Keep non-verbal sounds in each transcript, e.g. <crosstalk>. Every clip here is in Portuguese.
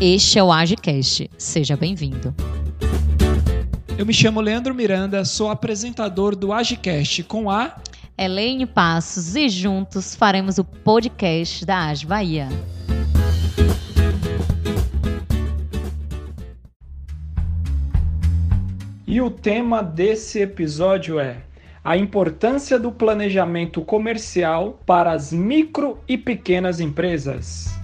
Este é o AgiCast. Seja bem-vindo. Eu me chamo Leandro Miranda, sou apresentador do AgiCast com a Elaine Passos e juntos faremos o podcast da Age Bahia. E o tema desse episódio é a importância do planejamento comercial para as micro e pequenas empresas.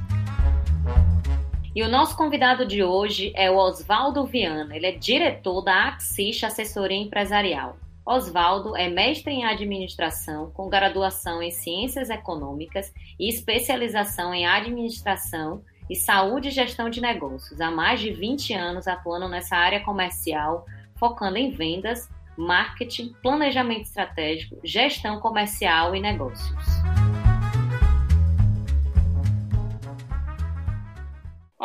E o nosso convidado de hoje é o Oswaldo Viana. Ele é diretor da Axis Assessoria Empresarial. Oswaldo é mestre em administração, com graduação em ciências econômicas e especialização em administração e saúde e gestão de negócios. Há mais de 20 anos atuando nessa área comercial, focando em vendas, marketing, planejamento estratégico, gestão comercial e negócios.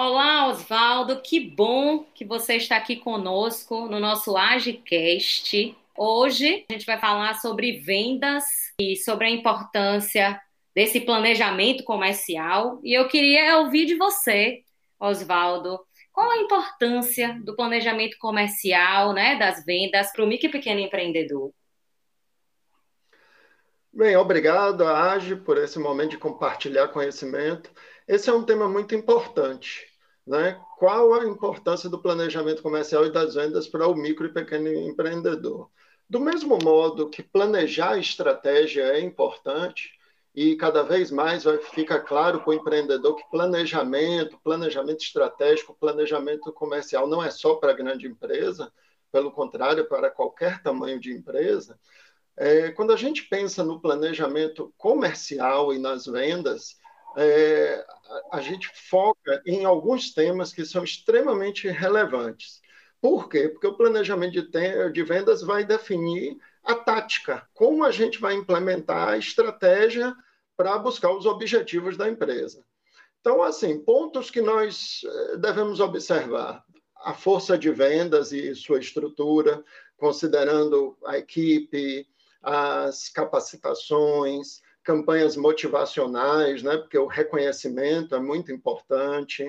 Olá, Oswaldo, que bom que você está aqui conosco no nosso AgiCast. Hoje a gente vai falar sobre vendas e sobre a importância desse planejamento comercial. E eu queria ouvir de você, Oswaldo, qual a importância do planejamento comercial, né, das vendas para o micro e pequeno empreendedor? Bem, obrigado, Age, por esse momento de compartilhar conhecimento. Esse é um tema muito importante. Né? Qual a importância do planejamento comercial e das vendas para o micro e pequeno empreendedor? Do mesmo modo que planejar a estratégia é importante, e cada vez mais vai, fica claro para o empreendedor que planejamento, planejamento estratégico, planejamento comercial não é só para grande empresa, pelo contrário, para qualquer tamanho de empresa. É, quando a gente pensa no planejamento comercial e nas vendas, é, a, gente foca em alguns temas que são extremamente relevantes. Por quê? Porque o planejamento de, de vendas vai definir a tática, como a gente vai implementar a estratégia para buscar os objetivos da empresa. Então, assim, pontos que nós eh, devemos observar: a força de vendas e sua estrutura, considerando a equipe, as capacitações, campanhas motivacionais, né? porque o reconhecimento é muito importante.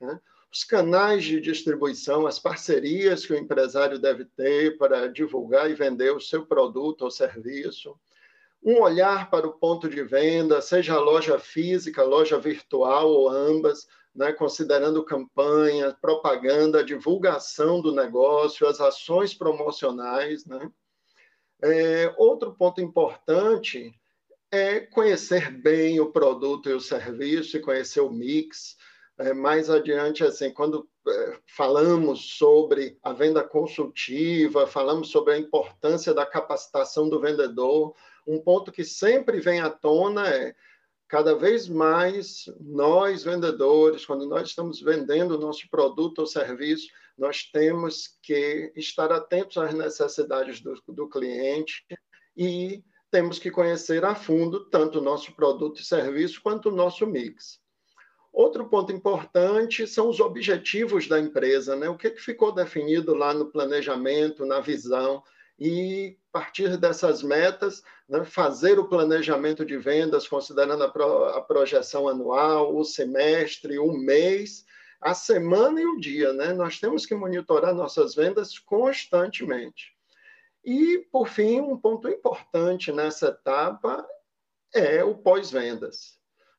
Né? os canais de distribuição, as parcerias que o empresário deve ter para divulgar e vender o seu produto ou serviço, um olhar para o ponto de venda, seja loja física, loja virtual ou ambas, né, considerando campanha, propaganda, divulgação do negócio, as ações promocionais. Né? É, outro ponto importante é conhecer bem o produto e o serviço e conhecer o mix, é, mais adiante, assim, quando é, falamos sobre a venda consultiva, falamos sobre a importância da capacitação do vendedor, um ponto que sempre vem à tona é cada vez mais nós vendedores, quando nós estamos vendendo o nosso produto ou serviço, nós temos que estar atentos às necessidades do, do cliente e temos que conhecer a fundo tanto o nosso produto e serviço quanto o nosso mix. Outro ponto importante são os objetivos da empresa, né? O que, que ficou definido lá no planejamento, na visão, e a partir dessas metas, né, fazer o planejamento de vendas, considerando a, pro, a, projeção anual, o semestre, o mês, a semana e o dia. Né? Nós temos que monitorar nossas vendas constantemente. E, por fim, um ponto importante nessa etapa é o pós-vendas.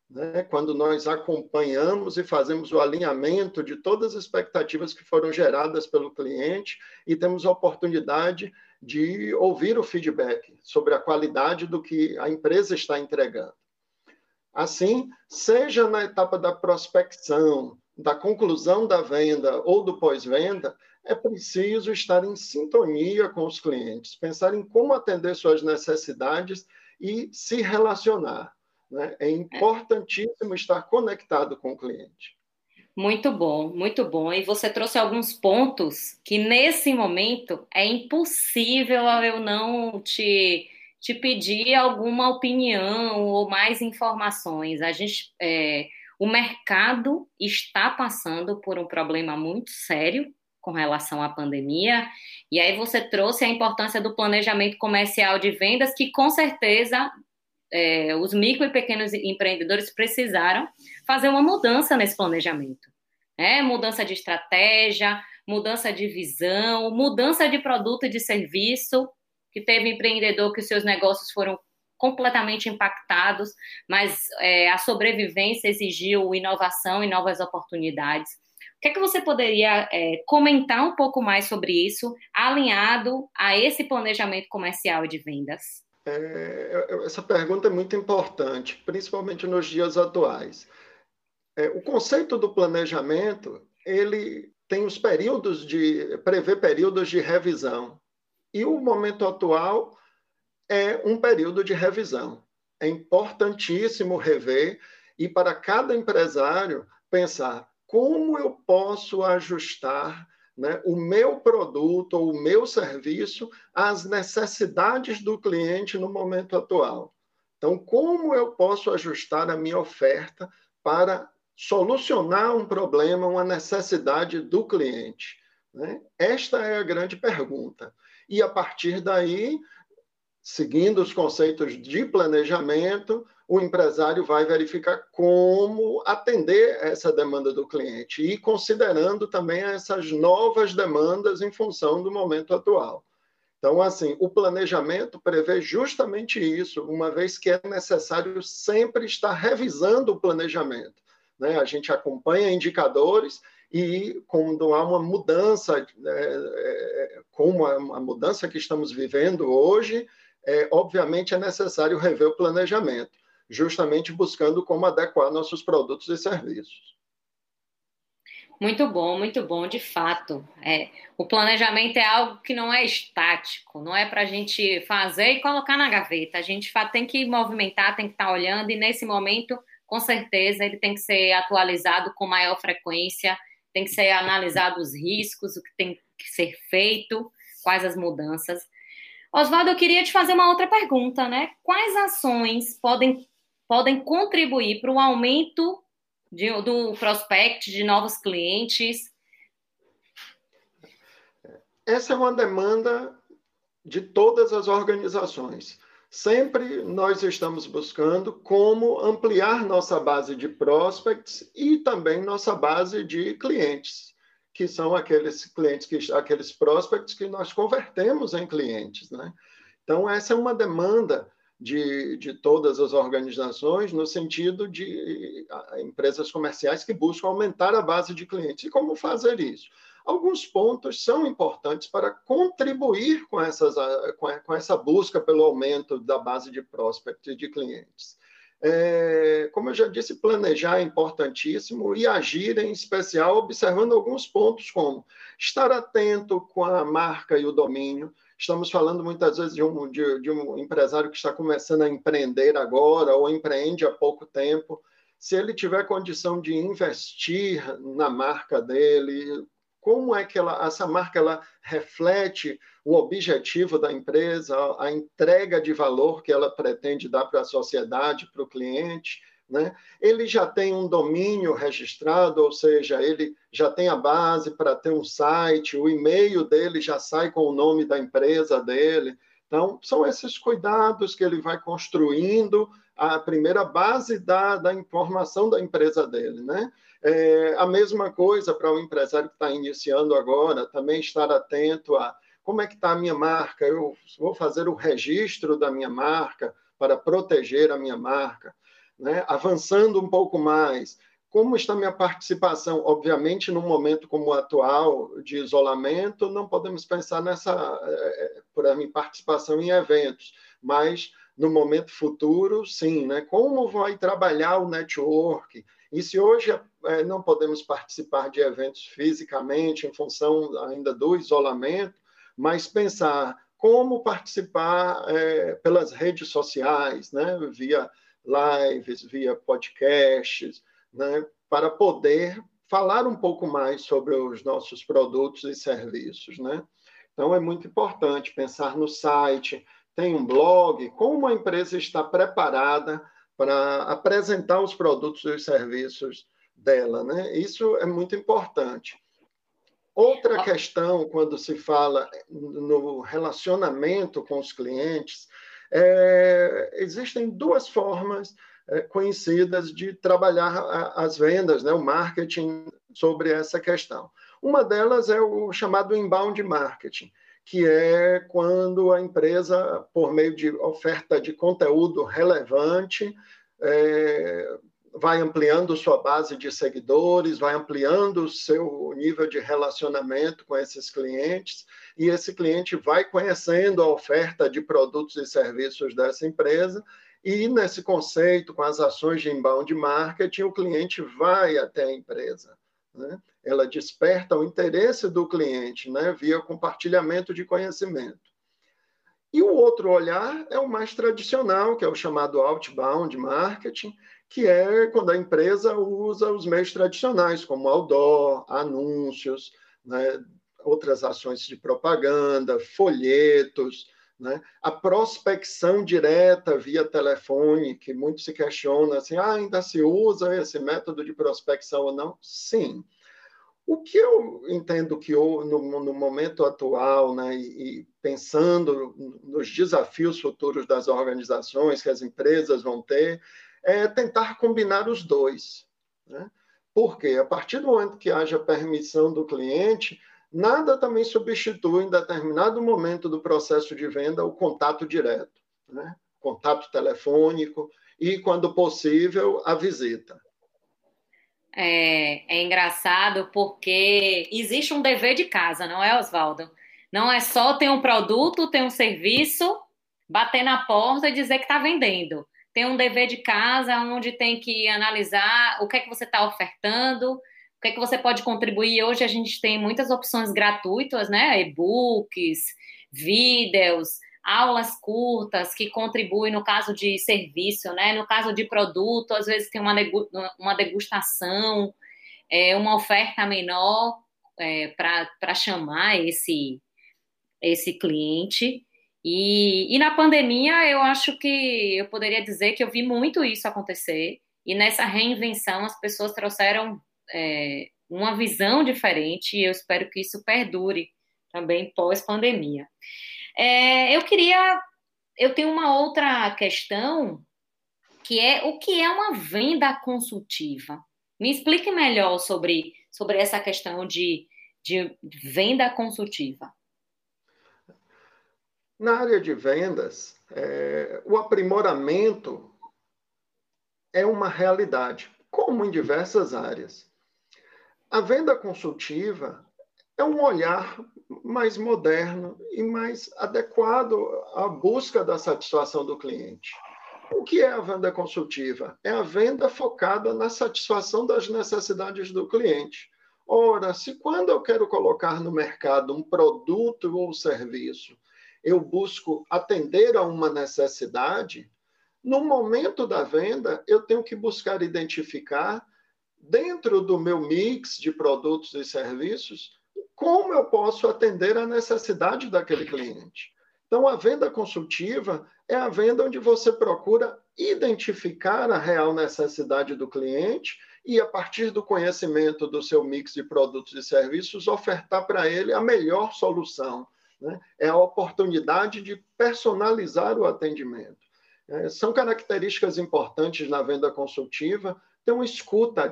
Né? Quando nós acompanhamos e fazemos o alinhamento de todas as expectativas que foram geradas pelo cliente e temos a oportunidade de ouvir o feedback sobre a qualidade do que a empresa está entregando. Assim, seja na etapa da prospecção, da conclusão da venda ou do pós-venda, é preciso estar em sintonia com os clientes, pensar em como atender suas necessidades e se relacionar. Né? É importantíssimo estar conectado com o cliente. Muito bom, muito bom. E você trouxe alguns pontos que nesse momento é impossível eu não te, te pedir alguma opinião ou mais informações. A gente, é, o mercado está passando por um problema muito sério com relação à pandemia. E aí você trouxe a importância do planejamento comercial de vendas, que com certeza é, os micro e pequenos empreendedores precisaram fazer uma mudança nesse planejamento. Né? Mudança de estratégia, mudança de visão, mudança de produto e de serviço, que teve empreendedor que seus negócios foram completamente impactados, mas é, a sobrevivência exigiu inovação e novas oportunidades que é que você poderia é, comentar um pouco mais sobre isso, alinhado a esse planejamento comercial de vendas? É, essa pergunta é muito importante, principalmente nos dias atuais. É, o conceito do planejamento ele tem os períodos de prevê períodos de revisão e o momento atual é um período de revisão. É importantíssimo rever e para cada empresário pensar como eu posso ajustar né, o meu produto ou o meu serviço às necessidades do cliente no momento atual. Então, como eu posso ajustar a minha oferta para solucionar um problema, uma necessidade do cliente? Né? Esta é a grande pergunta. E a partir daí, seguindo os conceitos de planejamento, o empresário vai verificar como atender essa demanda do cliente e considerando também essas novas demandas em função do momento atual. Então, assim, o planejamento prevê justamente isso, uma vez que é necessário sempre estar revisando o planejamento. Né? A gente acompanha indicadores e quando há uma mudança, é, como a mudança que estamos vivendo hoje, é, obviamente é necessário rever o planejamento justamente buscando como adequar nossos produtos e serviços. Muito bom, muito bom, de fato. É, o planejamento é algo que não é estático, não é para a gente fazer e colocar na gaveta. A gente tem que movimentar, tem que estar tá olhando, e nesse momento, com certeza, ele tem que ser atualizado com maior frequência, tem que ser analisado os riscos, o que tem que ser feito, quais as mudanças. Oswaldo, eu queria te fazer uma outra pergunta, né? Quais ações podem podem contribuir para o aumento de, do prospect de novos clientes? Essa é uma demanda de todas as organizações. Sempre nós estamos buscando como ampliar nossa base de prospects e também nossa base de clientes, que são aqueles clientes que aqueles prospects que nós convertemos em clientes, né? Então essa é uma demanda de, de todas as organizações, no sentido de empresas comerciais que buscam aumentar a base de clientes. E como fazer isso? Alguns pontos são importantes para contribuir com, essas, com essa busca pelo aumento da base de prospect de clientes. É, como eu já disse, planejar é importantíssimo e agir em especial observando alguns pontos, como estar atento com a marca e o domínio, Estamos falando muitas vezes de um, de, de um empresário que está começando a empreender agora ou empreende há pouco tempo. Se ele tiver condição de investir na marca dele, como é que ela, essa marca ela reflete o objetivo da empresa, a entrega de valor que ela pretende dar para a sociedade, para o cliente, né? Ele já tem um domínio registrado, ou seja, ele já tem a base para ter um site, o e-mail dele já sai com o nome da empresa dele. Então, são esses cuidados que ele vai construindo a primeira base da, da informação da empresa dele. Né? É, a mesma coisa para o um empresário que está iniciando agora, também estar atento a Como é que está a minha marca? Eu vou fazer o registro da minha marca para proteger a minha marca. Né? Avançando um pouco mais, como está minha participação? Obviamente, num momento como o atual de isolamento, não podemos pensar nessa é, por minha participação em eventos, mas no momento futuro, sim, né? Como vai trabalhar o network? E se hoje é, não podemos participar de eventos fisicamente em função ainda do isolamento, mas pensar como participar é, pelas redes sociais, né? Via lives, via podcasts, né, para poder falar um pouco mais sobre os nossos produtos e serviços. Né? Então, é muito importante pensar no site, tem um blog, como a empresa está preparada para apresentar os produtos e os serviços dela. Né? Isso é muito importante. Outra questão, quando se fala no relacionamento com os clientes, é, existem duas formas é, conhecidas de trabalhar as vendas, né, o marketing sobre essa questão. Uma delas é o chamado inbound marketing, que é quando a empresa, por meio de oferta de conteúdo relevante, é, vai ampliando sua base de seguidores, vai ampliando o seu nível de relacionamento com esses clientes, e esse cliente vai conhecendo a oferta de produtos e serviços dessa empresa, e nesse conceito, com as ações de inbound marketing, o cliente vai até a empresa. Né? Ela desperta o interesse do cliente né? via compartilhamento de conhecimento. E o outro olhar é o mais tradicional, que é o chamado outbound marketing, que é quando a empresa usa os meios tradicionais, como outdoor, anúncios, né? outras ações de propaganda, folhetos, né? A prospecção direta via telefone, que muito se questiona assim, ah, ainda se usa esse método de prospecção ou não? Sim. O que eu entendo que no, no momento atual, né, e, e pensando nos desafios futuros das organizações que as empresas vão ter, é tentar combinar os dois. Né? Porque a partir do momento que haja permissão do cliente, Nada também substitui, em determinado momento do processo de venda, o contato direto, né? contato telefônico e, quando possível, a visita. É, é engraçado porque existe um dever de casa, não é, Oswaldo? Não é só ter um produto, ter um serviço, bater na porta e dizer que está vendendo. Tem um dever de casa onde tem que analisar o que é que você está ofertando, o que é que você pode contribuir? Hoje a gente tem muitas opções gratuitas, né? E-books, vídeos, aulas curtas que contribuem no caso de serviço, né? No caso de produto, às vezes tem uma, degustação, é, uma oferta menor é, para chamar esse, esse cliente. E, e na pandemia, eu acho que eu poderia dizer que eu vi muito isso acontecer. E nessa reinvenção, as pessoas trouxeram é, uma visão diferente e eu espero que isso perdure também pós-pandemia. É, eu queria. Eu tenho uma outra questão que é o que é uma venda consultiva. Me explique melhor sobre, sobre essa questão de, de venda consultiva. Na área de vendas, é, o aprimoramento é uma realidade, como em diversas áreas. A venda consultiva é um olhar mais moderno e mais adequado à busca da satisfação do cliente. O que é a venda consultiva? É a venda focada na satisfação das necessidades do cliente. Ora, se quando eu quero colocar no mercado um produto ou serviço, eu busco atender a uma necessidade, no momento da venda, eu tenho que buscar identificar dentro do meu mix de produtos e serviços, como eu posso atender a necessidade daquele cliente. Então, a venda consultiva é a venda onde você procura identificar a real necessidade do cliente e, a partir do conhecimento do seu mix de produtos e serviços, ofertar para ele a melhor solução. Né? É a oportunidade de personalizar o atendimento. É, são características importantes na venda consultiva, ter uma escuta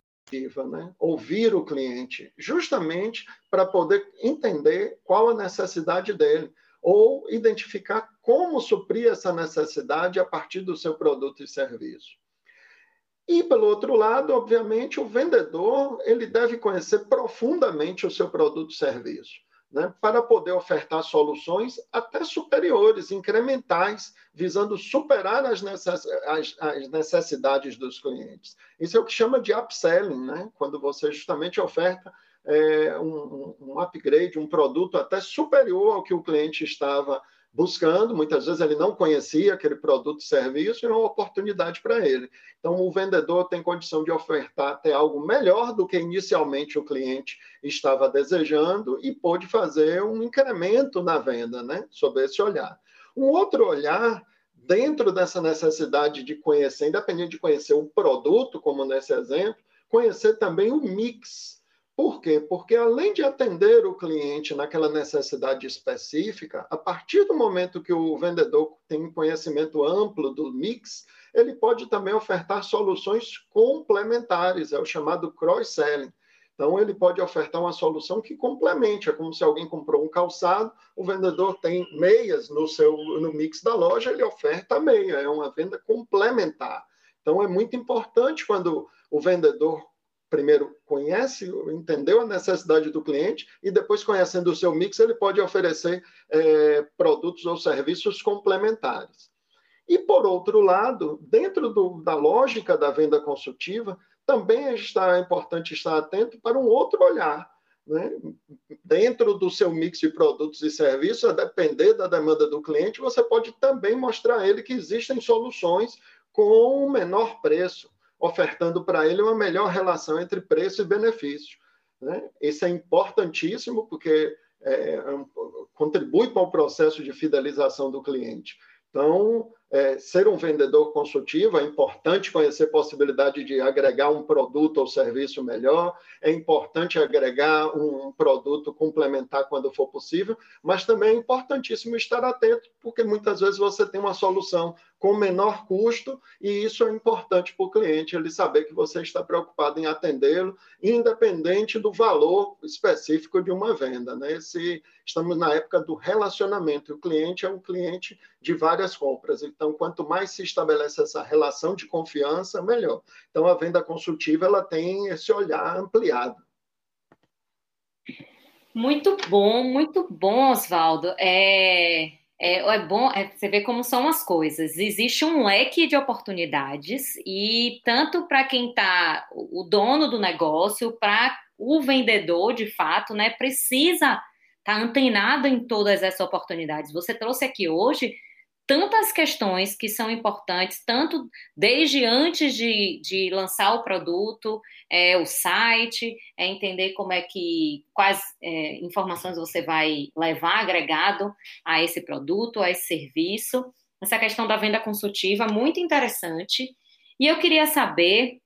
Né? Ouvir o cliente, justamente para poder entender qual a necessidade dele, ou identificar como suprir essa necessidade a partir do seu produto e serviço. E, pelo outro lado, obviamente, o vendedor ele deve conhecer profundamente o seu produto e serviço né, para poder ofertar soluções até superiores, incrementais, visando superar as, necess as, as necessidades dos clientes. Isso é o que chama de upselling, né, quando você justamente oferta é, um, um upgrade, um produto até superior ao que o cliente estava buscando, muitas vezes ele não conhecia aquele produto e serviço, e é uma oportunidade para ele. Então, o vendedor tem condição de ofertar até algo melhor do que inicialmente o cliente estava desejando e pode fazer um incremento na venda, né? Sob esse olhar. Um outro olhar, dentro dessa necessidade de conhecer, independente de conhecer o produto, como nesse exemplo, conhecer também o mix por quê? Porque além de atender o cliente naquela necessidade específica, a partir do momento que o vendedor tem um conhecimento amplo do mix, ele pode também ofertar soluções complementares, é o chamado cross-selling. Então, ele pode ofertar uma solução que complemente. É como se alguém comprou um calçado, o vendedor tem meias no seu no mix da loja, ele oferta meia. É uma venda complementar. Então, é muito importante quando o vendedor primeiro conhece, entendeu a necessidade do cliente e depois conhecendo o seu mix, ele pode oferecer é, produtos ou serviços complementares. E por outro lado, dentro do, da lógica da venda consultiva, também está importante estar atento para um outro olhar. Né? Dentro do seu mix de produtos e serviços, a depender da demanda do cliente, você pode também mostrar a ele que existem soluções com menor preço ofertando para ele uma melhor relação entre preço e benefício. Né? Isso é importantíssimo porque é, é contribui para o processo de fidelização do cliente. Então, é, ser um vendedor consultivo, é importante conhecer possibilidade de agregar um produto ou serviço melhor, é importante agregar um produto complementar quando for possível, mas também é importantíssimo estar atento, porque muitas vezes você tem uma solução com menor custo e isso é importante para o cliente, ele saber que você está preocupado em atendê-lo, independente do valor específico de uma venda. Né? Esse, estamos na época do relacionamento, o cliente é um cliente de várias compras, então então, quanto mais se estabelece essa relação de confiança, melhor. Então, a venda consultiva ela tem esse olhar ampliado. Muito bom, muito bom, Oswaldo. É, é, é bom é, você ver como são as coisas. Existe um leque de oportunidades e tanto para quem está o dono do negócio, para o vendedor, de fato, né, precisa estar tá antenado em todas essas oportunidades. Você trouxe aqui hoje tantas questões que são importantes, tanto desde antes de, de lançar o produto, é, o site, é entender como é que, quais é, informações você vai levar agregado a esse produto, a esse serviço. Essa questão da venda consultiva, muito interessante. E eu queria saber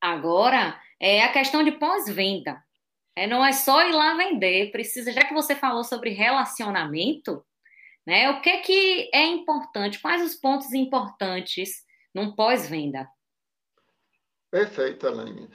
agora é a questão de pós-venda. É, não é só ir lá vender, precisa, já que você falou sobre relacionamento, né? O que, que é importante? Quais os pontos importantes num pós-venda? Perfeito, Elaine.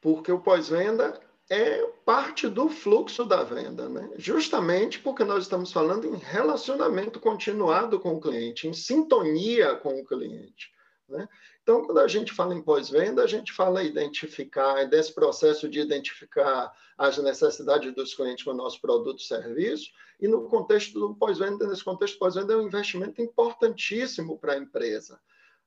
Porque o pós-venda é parte do fluxo da venda, né? Justamente porque nós estamos falando em relacionamento continuado com o cliente, em sintonia com o cliente. Né? Então, quando a gente fala em pós-venda, a gente fala identificar, desse processo de identificar as necessidades dos clientes com o nosso produto e serviço, e no contexto do pós-venda, nesse contexto pós-venda, é um investimento importantíssimo para a empresa,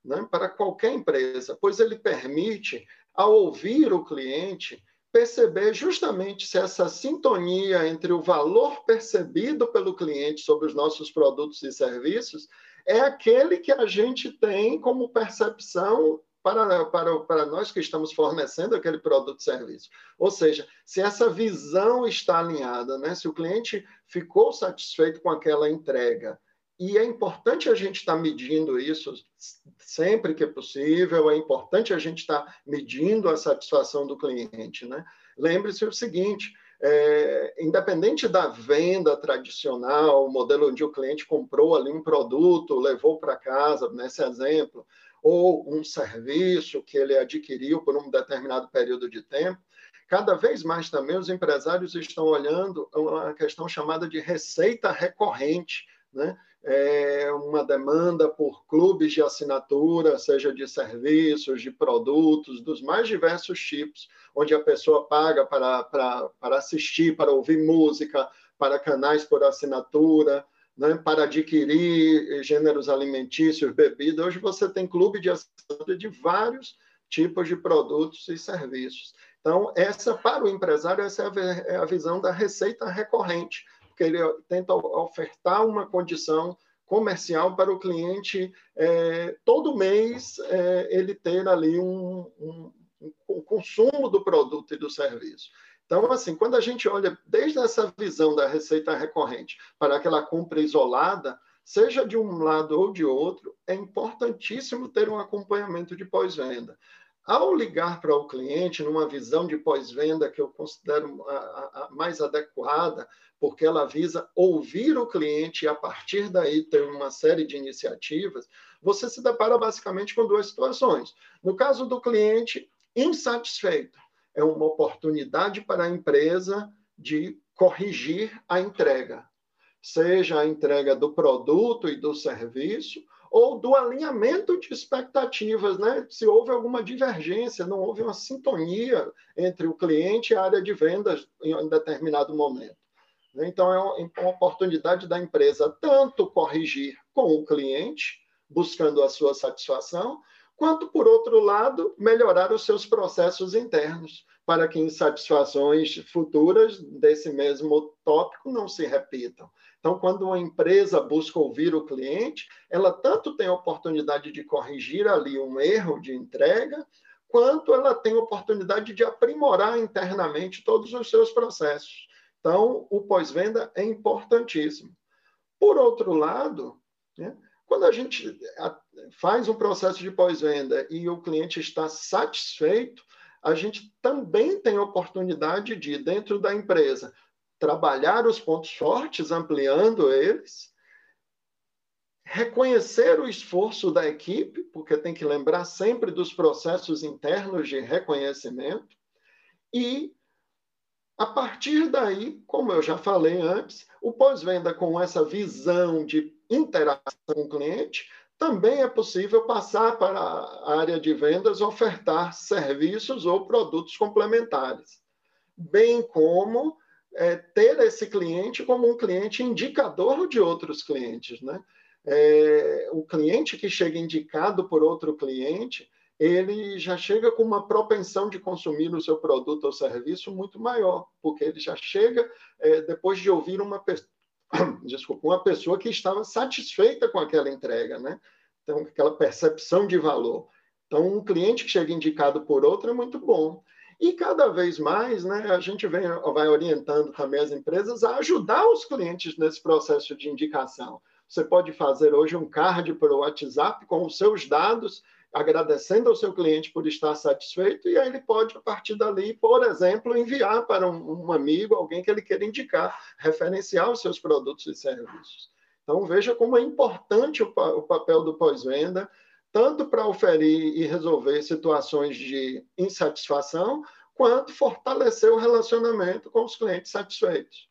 né? para qualquer empresa, pois ele permite, ao ouvir o cliente, perceber justamente se essa sintonia entre o valor percebido pelo cliente sobre os nossos produtos e serviços é aquele que a gente tem como percepção para, para, para nós que estamos fornecendo aquele produto e serviço. Ou seja, se essa visão está alinhada, né? se o cliente ficou satisfeito com aquela entrega, e é importante a gente estar medindo isso sempre que é possível, é importante a gente estar medindo a satisfação do cliente. Né? Lembre-se o seguinte: é, independente da venda tradicional, o modelo onde o cliente comprou ali um produto, levou para casa, nesse exemplo, ou um serviço que ele adquiriu por um determinado período de tempo, cada vez mais também os empresários estão olhando uma questão chamada de receita recorrente, né? É uma demanda por clubes de assinatura, seja de serviços, de produtos, dos mais diversos tipos, onde a pessoa paga para, para, para assistir, para ouvir música, para canais por assinatura, né, para adquirir gêneros alimentícios, bebidas. Hoje você tem clube de assinatura de vários tipos de produtos e serviços. Então, essa, para o empresário, essa é a é visão da receita recorrente, ele tenta ofertar uma condição comercial para o cliente é, todo mês é, ele ter ali um, um, um, consumo do produto e do serviço. Então, assim, quando a gente olha desde essa visão da receita recorrente para aquela compra isolada, seja de um lado ou de outro, é importantíssimo ter um acompanhamento de pós-venda. Ao ligar para o cliente numa visão de pós-venda que eu considero a, a, mais adequada, porque ela visa ouvir o cliente e a partir daí ter uma série de iniciativas, você se depara basicamente com duas situações. No caso do cliente insatisfeito, é uma oportunidade para a empresa de corrigir a entrega, seja a entrega do produto e do serviço, ou do alinhamento de expectativas, né? Se houve alguma divergência, não houve uma sintonia entre o cliente e a área de vendas em determinado momento. Então, é uma oportunidade da empresa tanto corrigir com o cliente, buscando a sua satisfação, quanto, por outro lado, melhorar os seus processos internos, para que insatisfações futuras desse mesmo tópico não se repitam. Então, quando uma empresa busca ouvir o cliente, ela tanto tem a oportunidade de corrigir ali um erro de entrega, quanto ela tem a oportunidade de aprimorar internamente todos os seus processos. Então, o pós-venda é importantíssimo. Por outro lado, né, quando a gente faz um processo de pós-venda e o cliente está satisfeito, a gente também tem oportunidade de, dentro da empresa, trabalhar os pontos fortes, ampliando eles, reconhecer o esforço da equipe, porque tem que lembrar sempre dos processos internos de reconhecimento, e, a partir daí, como eu já falei antes, o pós-venda com essa visão de interação com o cliente, também é possível passar para a área de vendas ofertar serviços ou produtos complementares, bem como é, ter esse cliente como um cliente indicador de outros clientes. Né? É, o cliente que chega indicado por outro cliente, ele já chega com uma propensão de consumir o seu produto ou serviço muito maior, porque ele já chega é, depois de ouvir uma, <coughs> desculpa, uma pessoa que estava satisfeita com aquela entrega, né? Então, aquela percepção de valor. Então, um cliente que chega indicado por outro é muito bom. E cada vez mais, né, a gente vem, vai orientando também as empresas a ajudar os clientes nesse processo de indicação. Você pode fazer hoje um card para o WhatsApp com os seus dados, agradecendo ao seu cliente por estar satisfeito, e aí ele pode, a partir dali, por exemplo, enviar para um, um amigo, alguém que ele queira indicar, referenciar os seus produtos e serviços. Então, veja como é importante o, o papel do pós-venda, tanto para oferir e resolver situações de insatisfação, quanto fortalecer o relacionamento com os clientes satisfeitos.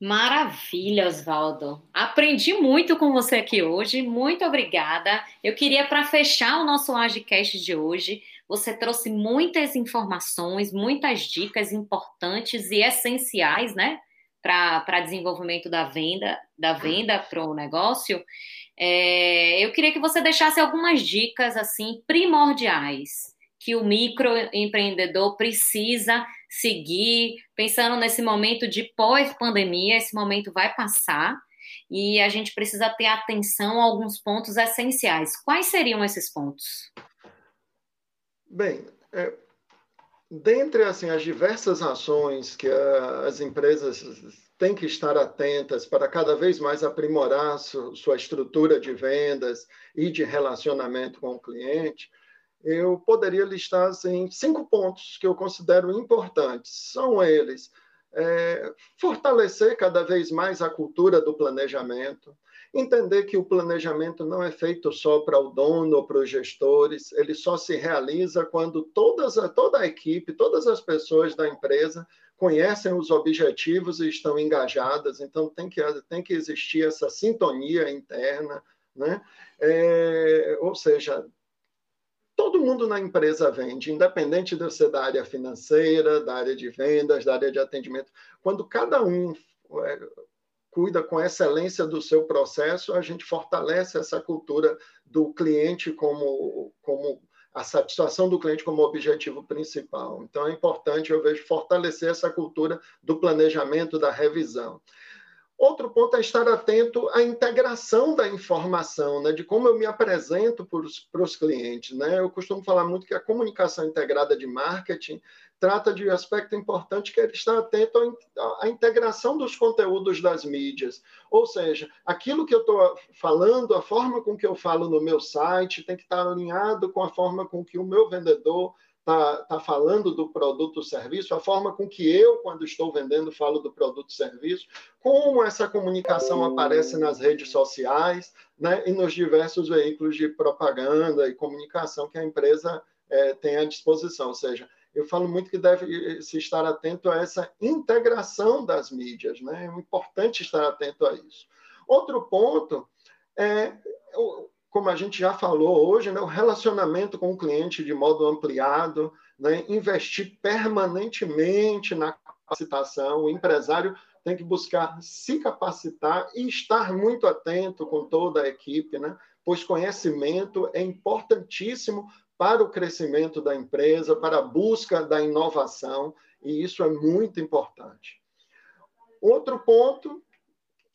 Maravilha, Oswaldo. Aprendi muito com você aqui hoje. Muito obrigada. Eu queria, para fechar o nosso Agicast de hoje, você trouxe muitas informações, muitas dicas importantes e essenciais, né? Para desenvolvimento da venda, da venda para o negócio. É, eu queria que você deixasse algumas dicas assim primordiais que o microempreendedor precisa seguir, pensando nesse momento de pós-pandemia, esse momento vai passar e a gente precisa ter atenção a alguns pontos essenciais. Quais seriam esses pontos? Bem, é, dentre assim, as diversas ações que a, as empresas têm que estar atentas para cada vez mais aprimorar su, sua estrutura de vendas e de relacionamento com o cliente, eu poderia listar assim, cinco pontos que eu considero importantes. São eles: é, fortalecer cada vez mais a cultura do planejamento, entender que o planejamento não é feito só para o dono ou para os gestores, ele só se realiza quando todas, toda a equipe, todas as pessoas da empresa conhecem os objetivos e estão engajadas, então tem que, tem que existir essa sintonia interna, né? É, ou seja, todo mundo na empresa vende, independente de ser da área financeira, da área de vendas, da área de atendimento. Quando cada um é, cuida com excelência do seu processo, a gente fortalece essa cultura do cliente como, como a satisfação do cliente como objetivo principal. Então, é importante, eu vejo, fortalecer essa cultura do planejamento, da revisão. Outro ponto é estar atento à integração da informação, né, de como eu me apresento para os clientes. Né? Eu costumo falar muito que a comunicação integrada de marketing trata de um aspecto importante que é estar atento à, integração dos conteúdos das mídias. Ou seja, aquilo que eu estou falando, a forma com que eu falo no meu site, tem que estar alinhado com a forma com que o meu vendedor está tá falando do produto serviço, a forma com que eu, quando estou vendendo, falo do produto serviço, como essa comunicação aparece nas redes sociais né, e nos diversos veículos de propaganda e comunicação que a empresa é, tem à disposição. Ou seja, eu falo muito que deve se estar atento a essa integração das mídias, né? é importante estar atento a isso. Outro ponto é como a gente já falou hoje, né, o relacionamento com o cliente de modo ampliado, né, investir permanentemente na capacitação. O empresário tem que buscar se capacitar e estar muito atento com toda a equipe, né, pois conhecimento é importantíssimo para o crescimento da empresa, para a busca da inovação, e isso é muito importante. Outro ponto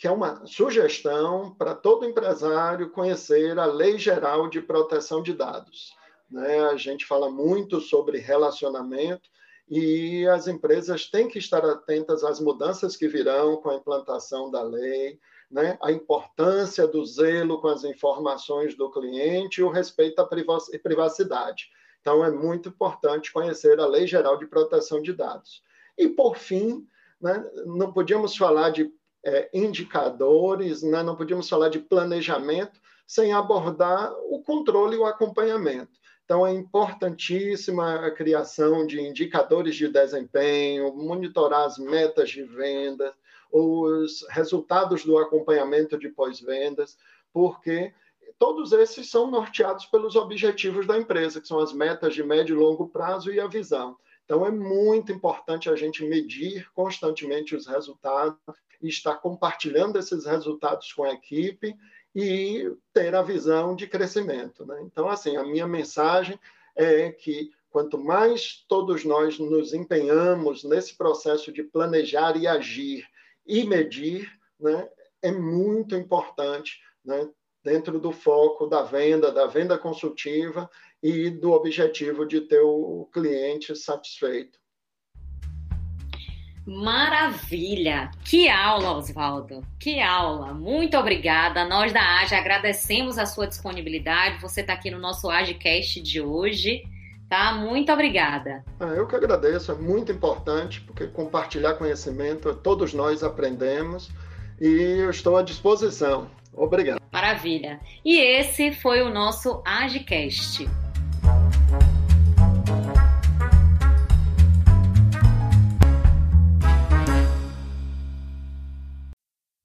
que é uma sugestão para todo empresário conhecer a Lei Geral de Proteção de Dados. Né? A gente fala muito sobre relacionamento e as empresas têm que estar atentas às mudanças que virão com a implantação da lei, né? a importância do zelo com as informações do cliente e o respeito à privacidade. Então, é muito importante conhecer a Lei Geral de Proteção de Dados. E, por fim, né, não podíamos falar de é, indicadores, né? não podíamos falar de planejamento sem abordar o controle e o acompanhamento. Então, é importantíssima a criação de indicadores de desempenho, monitorar as metas de venda, os resultados do acompanhamento de pós-vendas, porque todos esses são norteados pelos objetivos da empresa, que são as metas de médio e longo prazo e a visão. Então, é muito importante a gente medir constantemente os resultados estar compartilhando esses resultados com a equipe e ter a visão de crescimento. Né? Então, assim, a minha mensagem é que quanto mais todos nós nos empenhamos nesse processo de planejar e agir e medir, né, é muito importante né, dentro do foco da venda, da venda consultiva e do objetivo de ter o cliente satisfeito. Maravilha! Que aula, Oswaldo! Que aula! Muito obrigada. Nós da AGE agradecemos a sua disponibilidade. Você está aqui no nosso AGEcast de hoje. Tá? Muito obrigada. Ah, eu que agradeço, é muito importante, porque compartilhar conhecimento, todos nós aprendemos e eu estou à disposição. Obrigado. Maravilha. E esse foi o nosso AGEcast.